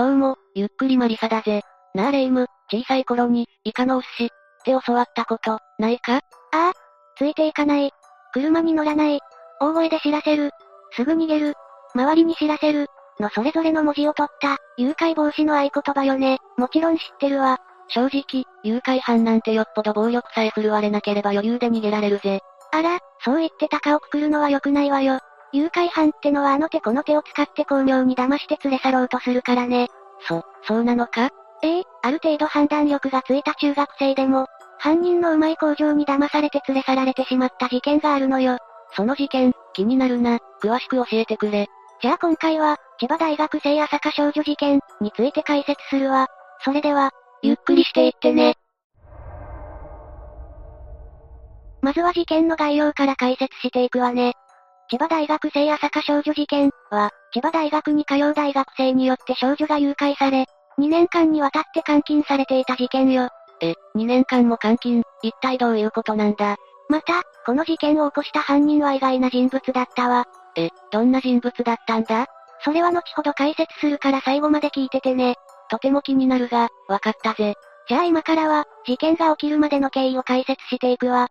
どうも、ゆっくりマリサだぜ。なあレ夢ム、小さい頃に、イカのお寿司、って教わったこと、ないか？ああ、ついていかない。車に乗らない。大声で知らせる。すぐ逃げる。周りに知らせる。のそれぞれの文字を取った、誘拐防止の合言葉よね。もちろん知ってるわ。正直、誘拐犯なんてよっぽど暴力さえ振るわれなければ余裕で逃げられるぜ。あら、そう言って鷹をくくるのは良くないわよ。誘拐犯ってのはあの手この手を使って巧妙に騙して連れ去ろうとするからね。そ、そうなのか？ええある程度判断力がついた中学生でも、犯人のうまい工場に騙されて連れ去られてしまった事件があるのよ。その事件、気になるな。詳しく教えてくれ。じゃあ今回は、千葉大学生朝霞少女事件について解説するわ。それでは、ゆっくりしていってね。まずは事件の概要から解説していくわね。千葉大学生朝霞少女事件は、千葉大学に通う大学生によって少女が誘拐され、2年間にわたって監禁されていた事件よ。え、2年間も監禁、一体どういうことなんだ？また、この事件を起こした犯人は意外な人物だったわ。え、どんな人物だったんだ？それは後ほど解説するから最後まで聞いててね。とても気になるが、わかったぜ。じゃあ今からは、事件が起きるまでの経緯を解説していくわ。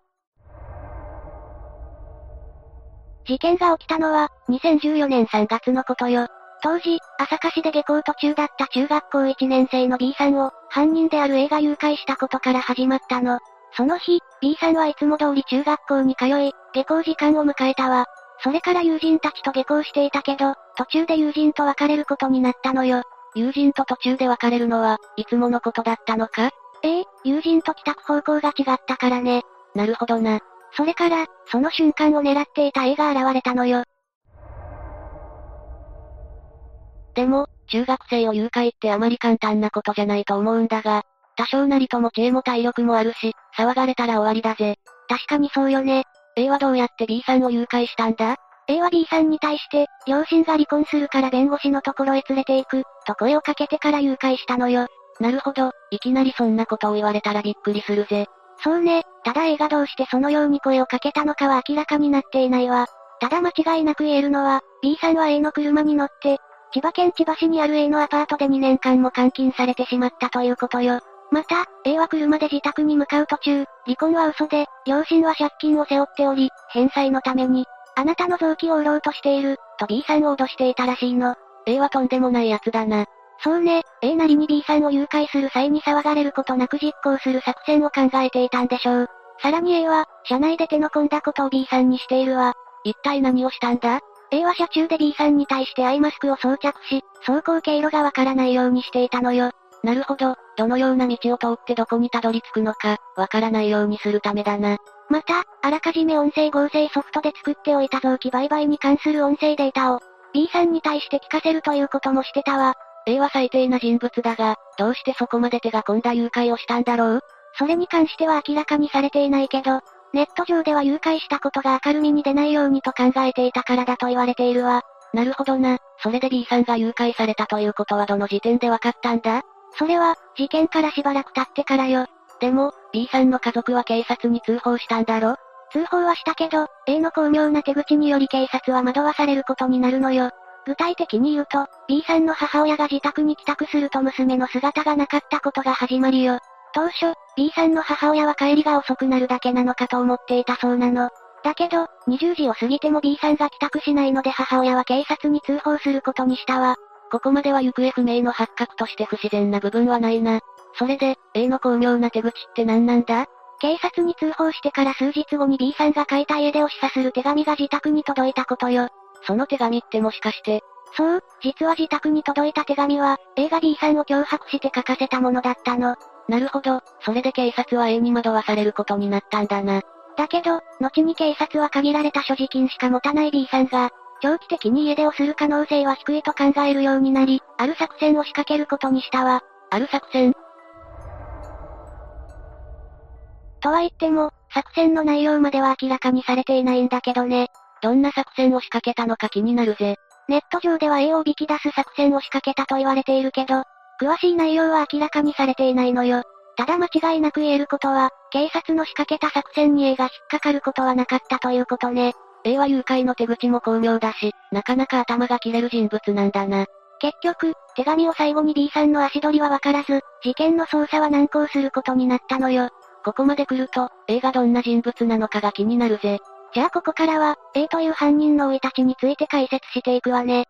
事件が起きたのは、2014年3月のことよ。当時、朝霞市で下校途中だった中学校1年生の B さんを、犯人である A が誘拐したことから始まったの。その日、B さんはいつも通り中学校に通い、下校時間を迎えたわ。それから友人たちと下校していたけど、途中で友人と別れることになったのよ。友人と途中で別れるのは、いつものことだったのか？ええ、友人と帰宅方向が違ったからね。なるほどな。それから、その瞬間を狙っていた A が現れたのよ。でも、中学生を誘拐ってあまり簡単なことじゃないと思うんだが、多少なりとも知恵も体力もあるし、騒がれたら終わりだぜ。確かにそうよね。A はどうやって B さんを誘拐したんだ ?A は B さんに対して、両親が離婚するから弁護士のところへ連れて行く、と声をかけてから誘拐したのよ。なるほど、いきなりそんなことを言われたらびっくりするぜ。そうね、ただ A がどうしてそのように声をかけたのかは明らかになっていないわ。ただ間違いなく言えるのは、B さんは A の車に乗って、千葉県千葉市にある A のアパートで2年間も監禁されてしまったということよ。また、A は車で自宅に向かう途中、離婚は嘘で、両親は借金を背負っており、返済のために、あなたの臓器を売ろうとしている、と B さんを脅していたらしいの。A はとんでもない奴だな。そうね、A なりに B さんを誘拐する際に騒がれることなく実行する作戦を考えていたんでしょう。さらに A は、車内で手の込んだことを B さんにしているわ。一体何をしたんだ ?A は車中で B さんに対してアイマスクを装着し、走行経路がわからないようにしていたのよ。なるほど、どのような道を通ってどこにたどり着くのか、わからないようにするためだな。また、あらかじめ音声合成ソフトで作っておいた臓器売買に関する音声データを、B さんに対して聞かせるということもしてたわ。A は最低な人物だが、どうしてそこまで手が込んだ誘拐をしたんだろう？それに関しては明らかにされていないけど、ネット上では誘拐したことが明るみに出ないようにと考えていたからだと言われているわ。なるほどな。それで B さんが誘拐されたということはどの時点で分かったんだ？それは、事件からしばらく経ってからよ。でも、B さんの家族は警察に通報したんだろ？通報はしたけど、A の巧妙な手口により警察は惑わされることになるのよ。具体的に言うと、B さんの母親が自宅に帰宅すると娘の姿がなかったことが始まりよ。当初、B さんの母親は帰りが遅くなるだけなのかと思っていたそうなの。だけど、20時を過ぎても B さんが帰宅しないので母親は警察に通報することにしたわ。ここまでは行方不明の発覚として不自然な部分はないな。それで、A の巧妙な手口って何なんだ？警察に通報してから数日後に B さんが書いた家出を示唆する手紙が自宅に届いたことよ。その手紙ってもしかして、そう、実は自宅に届いた手紙は、A が B さんを脅迫して書かせたものだったの。なるほど、それで警察は A に惑わされることになったんだな。だけど、後に警察は限られた所持金しか持たない B さんが、長期的に家出をする可能性は低いと考えるようになり、ある作戦を仕掛けることにしたわ。ある作戦？とは言っても、作戦の内容までは明らかにされていないんだけどね。どんな作戦を仕掛けたのか気になるぜ。ネット上では A を引き出す作戦を仕掛けたと言われているけど、詳しい内容は明らかにされていないのよ。ただ間違いなく言えることは、警察の仕掛けた作戦に A が引っかかることはなかったということね。A は誘拐の手口も巧妙だし、なかなか頭が切れる人物なんだな。結局、手紙を最後に B さんの足取りはわからず、事件の捜査は難航することになったのよ。ここまで来ると、A がどんな人物なのかが気になるぜ。じゃあここからは、A という犯人の生い立ちについて解説していくわね。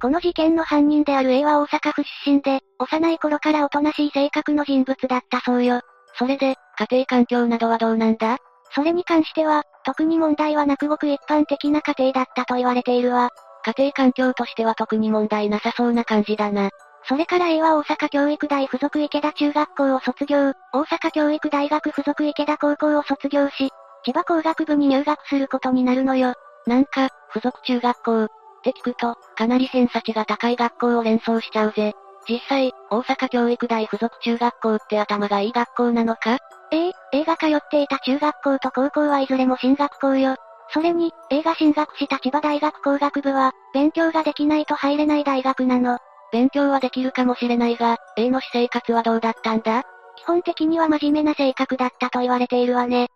この事件の犯人である A は大阪府出身で、幼い頃からおとなしい性格の人物だったそうよ。それで、家庭環境などはどうなんだ？それに関しては、特に問題はなくごく一般的な家庭だったと言われているわ。家庭環境としては特に問題なさそうな感じだな。それから A は大阪教育大附属池田中学校を卒業、大阪教育大学附属池田高校を卒業し、千葉工学部に入学することになるのよ。なんか、附属中学校、って聞くと、かなり偏差値が高い学校を連想しちゃうぜ。実際、大阪教育大附属中学校って頭がいい学校なのか？ええ、A が通っていた中学校と高校はいずれも進学校よ。それに、A が進学した千葉大学工学部は、勉強ができないと入れない大学なの。勉強はできるかもしれないが、A の私生活はどうだったんだ？基本的には真面目な性格だったと言われているわね。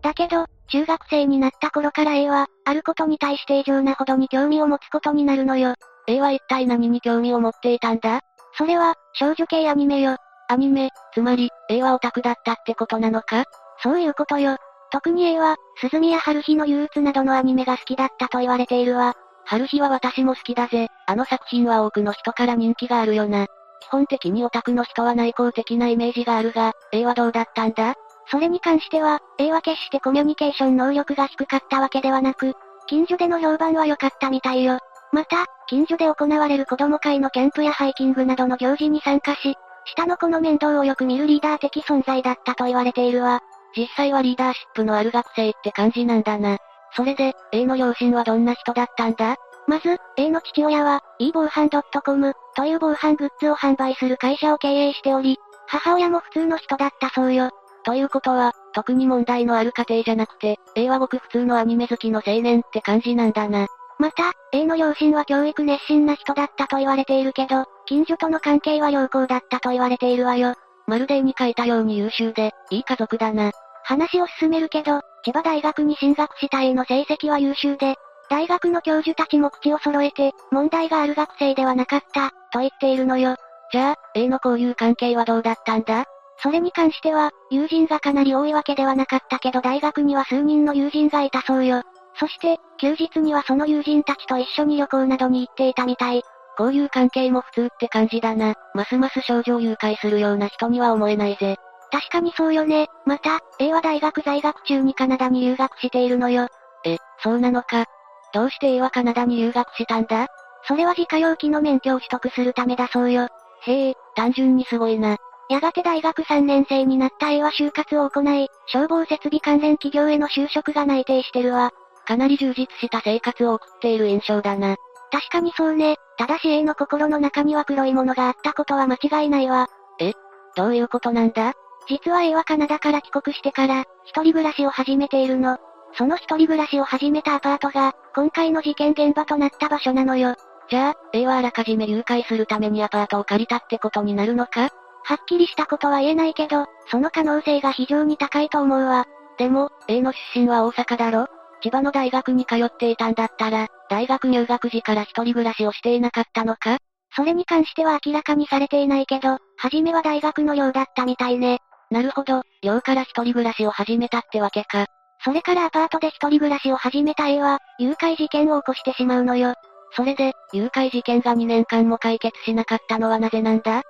だけど、中学生になった頃から A は、あることに対して異常なほどに興味を持つことになるのよ。A は一体何に興味を持っていたんだ？それは、少女系アニメよ。アニメ、つまり、A はオタクだったってことなのか？そういうことよ。特に A は、鈴宮春日の憂鬱などのアニメが好きだったと言われているわ。春日は私も好きだぜ。あの作品は多くの人から人気があるよな。基本的にオタクの人は内向的なイメージがあるが、A はどうだったんだ？それに関しては、A は決してコミュニケーション能力が低かったわけではなく、近所での評判は良かったみたいよ。また、近所で行われる子供会のキャンプやハイキングなどの行事に参加し、下の子の面倒をよく見るリーダー的存在だったと言われているわ。実際はリーダーシップのある学生って感じなんだな。それで、A の両親はどんな人だったんだ？まず、A の父親は、e 防犯 .com という防犯グッズを販売する会社を経営しており、母親も普通の人だったそうよ。ということは、特に問題のある家庭じゃなくて、A はごく普通のアニメ好きの青年って感じなんだな。また、A の両親は教育熱心な人だったと言われているけど、近所との関係は良好だったと言われているわよ。まるで絵に書いたように優秀で、いい家族だな。話を進めるけど、千葉大学に進学した A の成績は優秀で、大学の教授たちも口を揃えて、問題がある学生ではなかった、と言っているのよ。じゃあ、A の交友関係はどうだったんだ？それに関しては、友人がかなり多いわけではなかったけど大学には数人の友人がいたそうよ。そして、休日にはその友人たちと一緒に旅行などに行っていたみたい。こういう関係も普通って感じだな。ますます少女を誘拐するような人には思えないぜ。確かにそうよね。また、A は大学在学中にカナダに留学しているのよ。え、そうなのか。どうして A はカナダに留学したんだ？それは自家用機の免許を取得するためだそうよ。へえ、単純にすごいな。やがて大学3年生になった A は就活を行い、消防設備関連企業への就職が内定してるわ。かなり充実した生活を送っている印象だな。確かにそうね。ただし A の心の中には黒いものがあったことは間違いないわ。えどういうことなんだ？実は A はカナダから帰国してから、一人暮らしを始めているの。その一人暮らしを始めたアパートが、今回の事件現場となった場所なのよ。じゃあ、A はあらかじめ誘拐するためにアパートを借りたってことになるのか？はっきりしたことは言えないけど、その可能性が非常に高いと思うわ。でも、A の出身は大阪だろ？千葉の大学に通っていたんだったら、大学入学時から一人暮らしをしていなかったのか？それに関しては明らかにされていないけど、初めは大学の寮だったみたいね。なるほど、寮から一人暮らしを始めたってわけか。それからアパートで一人暮らしを始めた A は、誘拐事件を起こしてしまうのよ。それで、誘拐事件が2年間も解決しなかったのはなぜなんだ？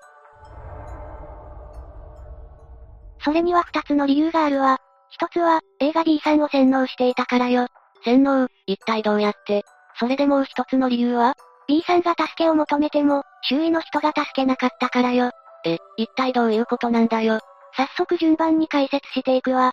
それには二つの理由があるわ。一つは、A が B さんを洗脳していたからよ。洗脳、一体どうやって？それでもう一つの理由は ?B さんが助けを求めても、周囲の人が助けなかったからよ。え、一体どういうことなんだよ？早速順番に解説していくわ。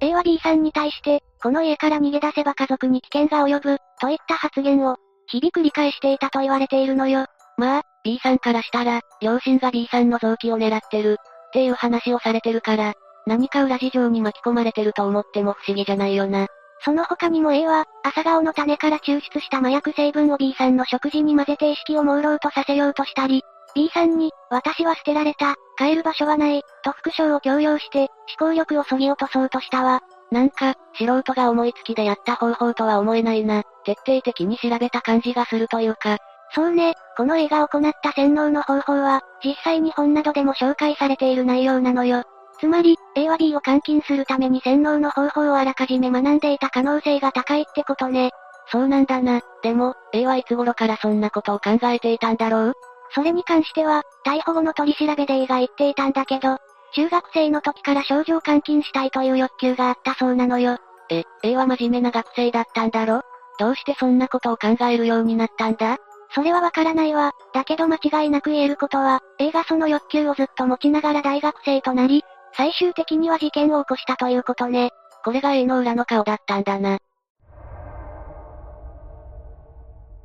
A は B さんに対して、この家から逃げ出せば家族に危険が及ぶ、といった発言を、日々繰り返していたと言われているのよ。まあ、B さんからしたら、両親が B さんの臓器を狙ってる、っていう話をされてるから、何か裏事情に巻き込まれてると思っても不思議じゃないよな。その他にも A は、朝顔の種から抽出した麻薬成分を B さんの食事に混ぜて意識を朦朧とさせようとしたり、B さんに、私は捨てられた、帰る場所はない、と副賞を強要して、思考力を削ぎ落とそうとしたわ。なんか、素人が思いつきでやった方法とは思えないな。徹底的に調べた感じがするというか。そうね、この映画を行った洗脳の方法は、実際に本などでも紹介されている内容なのよ。つまり、A は B を監禁するために洗脳の方法をあらかじめ学んでいた可能性が高いってことね。そうなんだな。でも、A はいつ頃からそんなことを考えていたんだろう？それに関しては、逮捕後の取り調べで A が言っていたんだけど、中学生の時から少女を監禁したいという欲求があったそうなのよ。え、A は真面目な学生だったんだろ？どうしてそんなことを考えるようになったんだ？それはわからないわ。だけど間違いなく言えることは、A がその欲求をずっと持ちながら大学生となり、最終的には事件を起こしたということね。これが A の裏の顔だったんだな。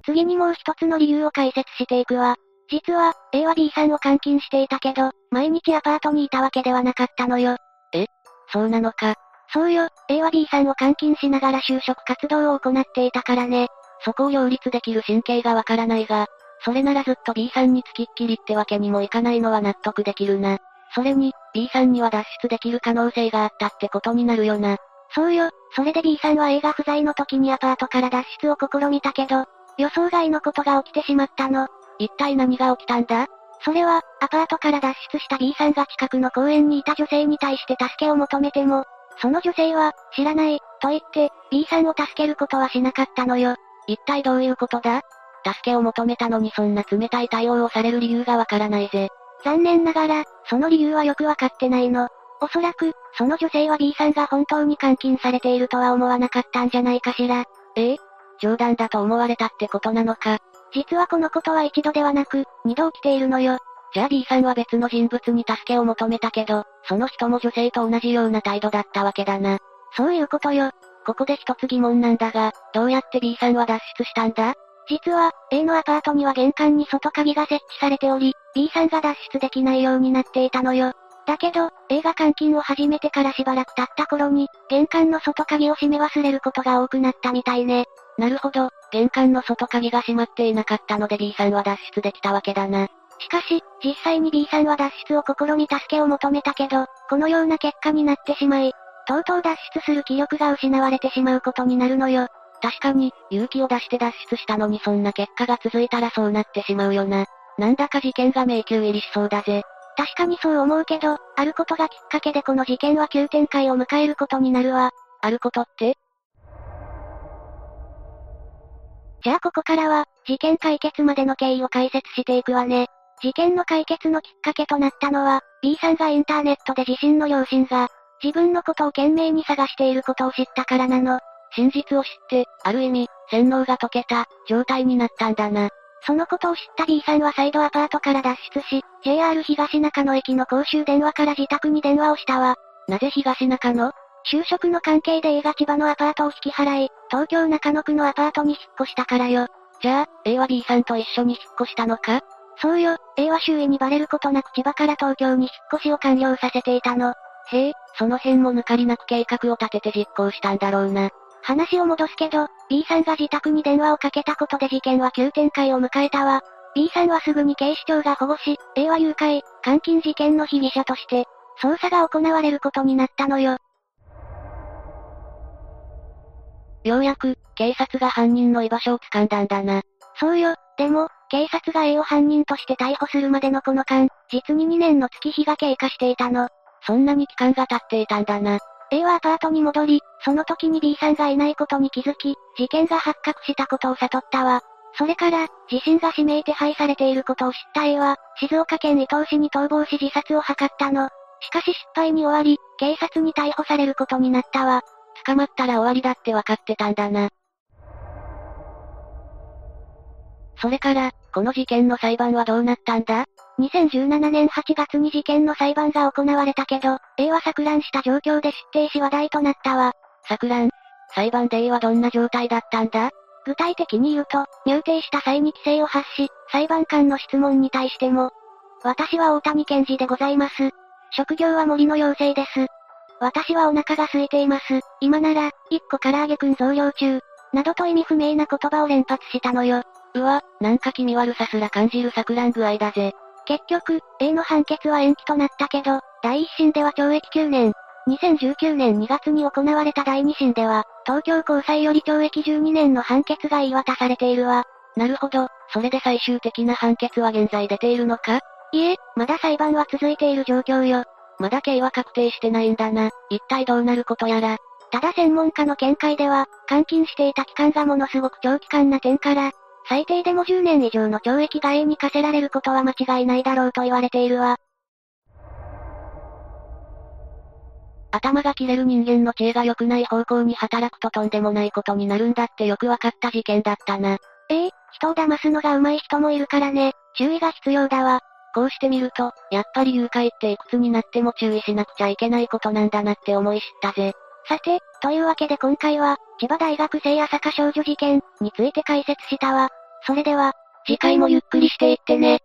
次にもう一つの理由を解説していくわ。実は、A は B さんを監禁していたけど、毎日アパートにいたわけではなかったのよ。え？そうなのか。そうよ、A は B さんを監禁しながら就職活動を行っていたからね。そこを両立できる神経がわからないが、それならずっと B さんに付きっきりってわけにもいかないのは納得できるな。それに、B さんには脱出できる可能性があったってことになるよな。そうよ、それで B さんは A が不在の時にアパートから脱出を試みたけど、予想外のことが起きてしまったの。一体何が起きたんだ？それは、アパートから脱出した B さんが近くの公園にいた女性に対して助けを求めても、その女性は、知らない、と言って、B さんを助けることはしなかったのよ。一体どういうことだ？助けを求めたのにそんな冷たい対応をされる理由がわからないぜ。残念ながら、その理由はよくわかってないの。おそらく、その女性は B さんが本当に監禁されているとは思わなかったんじゃないかしら。え？え冗談だと思われたってことなのか。実はこのことは一度ではなく、二度起きているのよ。じゃあ B さんは別の人物に助けを求めたけど、その人も女性と同じような態度だったわけだな。そういうことよ。ここで一つ疑問なんだが、どうやって B さんは脱出したんだ？実は、A のアパートには玄関に外鍵が設置されており、B さんが脱出できないようになっていたのよ。だけど、A が監禁を始めてからしばらく経った頃に、玄関の外鍵を閉め忘れることが多くなったみたいね。なるほど、玄関の外鍵が閉まっていなかったので B さんは脱出できたわけだな。しかし、実際に B さんは脱出を試み助けを求めたけど、このような結果になってしまい、とうとう脱出する気力が失われてしまうことになるのよ。確かに、勇気を出して脱出したのにそんな結果が続いたらそうなってしまうよな。なんだか事件が迷宮入りしそうだぜ。確かにそう思うけど、あることがきっかけでこの事件は急展開を迎えることになるわ。あることって？じゃあここからは、事件解決までの経緯を解説していくわね。事件の解決のきっかけとなったのは、B さんがインターネットで自身の両親が、自分のことを懸命に探していることを知ったからなの。真実を知って、ある意味、洗脳が解けた、状態になったんだな。そのことを知った B さんは再度アパートから脱出し、JR 東中野駅の公衆電話から自宅に電話をしたわ。なぜ東中野？就職の関係で A が千葉のアパートを引き払い、東京中野区のアパートに引っ越したからよ。じゃあ、A は B さんと一緒に引っ越したのか？そうよ、A は周囲にバレることなく千葉から東京に引っ越しを完了させていたの。へえ、その辺も抜かりなく計画を立てて実行したんだろうな。話を戻すけど、B さんが自宅に電話をかけたことで事件は急展開を迎えたわ。B さんはすぐに警視庁が保護し、A は誘拐、監禁事件の被疑者として、捜査が行われることになったのよ。ようやく、警察が犯人の居場所を掴んだんだな。そうよ、でも、警察が A を犯人として逮捕するまでのこの間、実に2年の月日が経過していたの。そんなに期間が経っていたんだな。A はアパートに戻り、その時に B さんがいないことに気づき、事件が発覚したことを悟ったわ。それから、自身が指名手配されていることを知った A は、静岡県伊東市に逃亡し自殺を図ったの。しかし失敗に終わり、警察に逮捕されることになったわ。捕まったら終わりだって分かってたんだな。それから、この事件の裁判はどうなったんだ？2017年8月に事件の裁判が行われたけど、A は錯乱した状況で出廷し話題となったわ。錯乱？裁判で A はどんな状態だったんだ？具体的に言うと、入廷した際に規制を発し、裁判官の質問に対しても、私は大谷健二でございます。職業は森の妖精です。私はお腹が空いています。今なら、一個唐揚げくん増量中。などと意味不明な言葉を連発したのよ。うわ、なんか気味悪さすら感じる錯乱具合だぜ。結局、A の判決は延期となったけど、第一審では懲役9年。2019年2月に行われた第二審では、東京高裁より懲役12年の判決が言い渡されているわ。なるほど、それで最終的な判決は現在出ているのか？いえ、まだ裁判は続いている状況よ。まだ刑は確定してないんだな。一体どうなることやら。ただ専門家の見解では、監禁していた期間がものすごく長期間な点から、最低でも10年以上の懲役が A に課せられることは間違いないだろうと言われているわ。頭が切れる人間の知恵が良くない方向に働くととんでもないことになるんだってよくわかった事件だったな。ええ人を騙すのが上手い人もいるからね、注意が必要だわ。こうしてみると、やっぱり誘拐っていくつになっても注意しなくちゃいけないことなんだなって思い知ったぜ。さて、というわけで今回は、千葉大学生朝霞少女事件について解説したわ。それでは、次回もゆっくりしていってね。